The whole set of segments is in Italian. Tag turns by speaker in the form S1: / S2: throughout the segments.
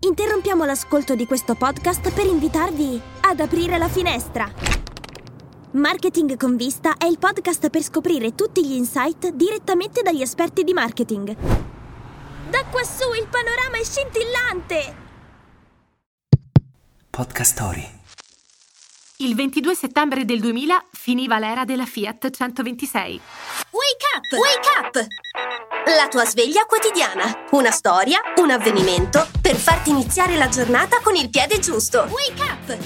S1: Interrompiamo l'ascolto di questo podcast per invitarvi ad aprire la finestra. Marketing con vista è il podcast per scoprire tutti gli insight direttamente dagli esperti di marketing. Da quassù il panorama è scintillante!
S2: Podcast Story.
S3: Il 22 settembre del 2000 finiva l'era della Fiat 126.
S4: Wake up! Wake up! La tua sveglia quotidiana. Una storia, un avvenimento per farti iniziare la giornata con il piede giusto. Wake up!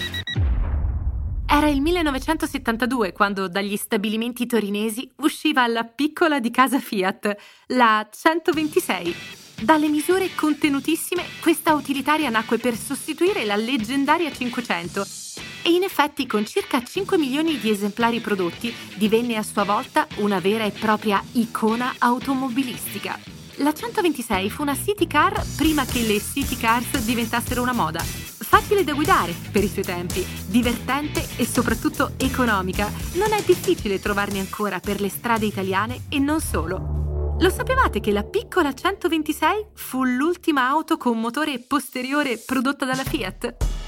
S3: Era il 1972 quando dagli stabilimenti torinesi usciva la piccola di casa Fiat, la 126. Dalle misure contenutissime, questa utilitaria nacque per sostituire la leggendaria 500 e in effetti con circa 5 milioni di esemplari prodotti divenne a sua volta una vera e propria icona automobilistica. La 126 fu una city car prima che le city cars diventassero una moda. Facile da guidare per i suoi tempi, divertente e soprattutto economica. Non è difficile trovarne ancora per le strade italiane e non solo. Lo sapevate che la piccola 126 fu l'ultima auto con motore posteriore prodotta dalla Fiat?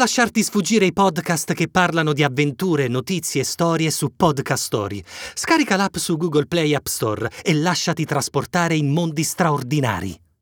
S2: Lasciarti sfuggire i podcast che parlano di avventure, notizie e storie su Podcast Story. Scarica l'app su Google Play App Store e lasciati trasportare in mondi straordinari.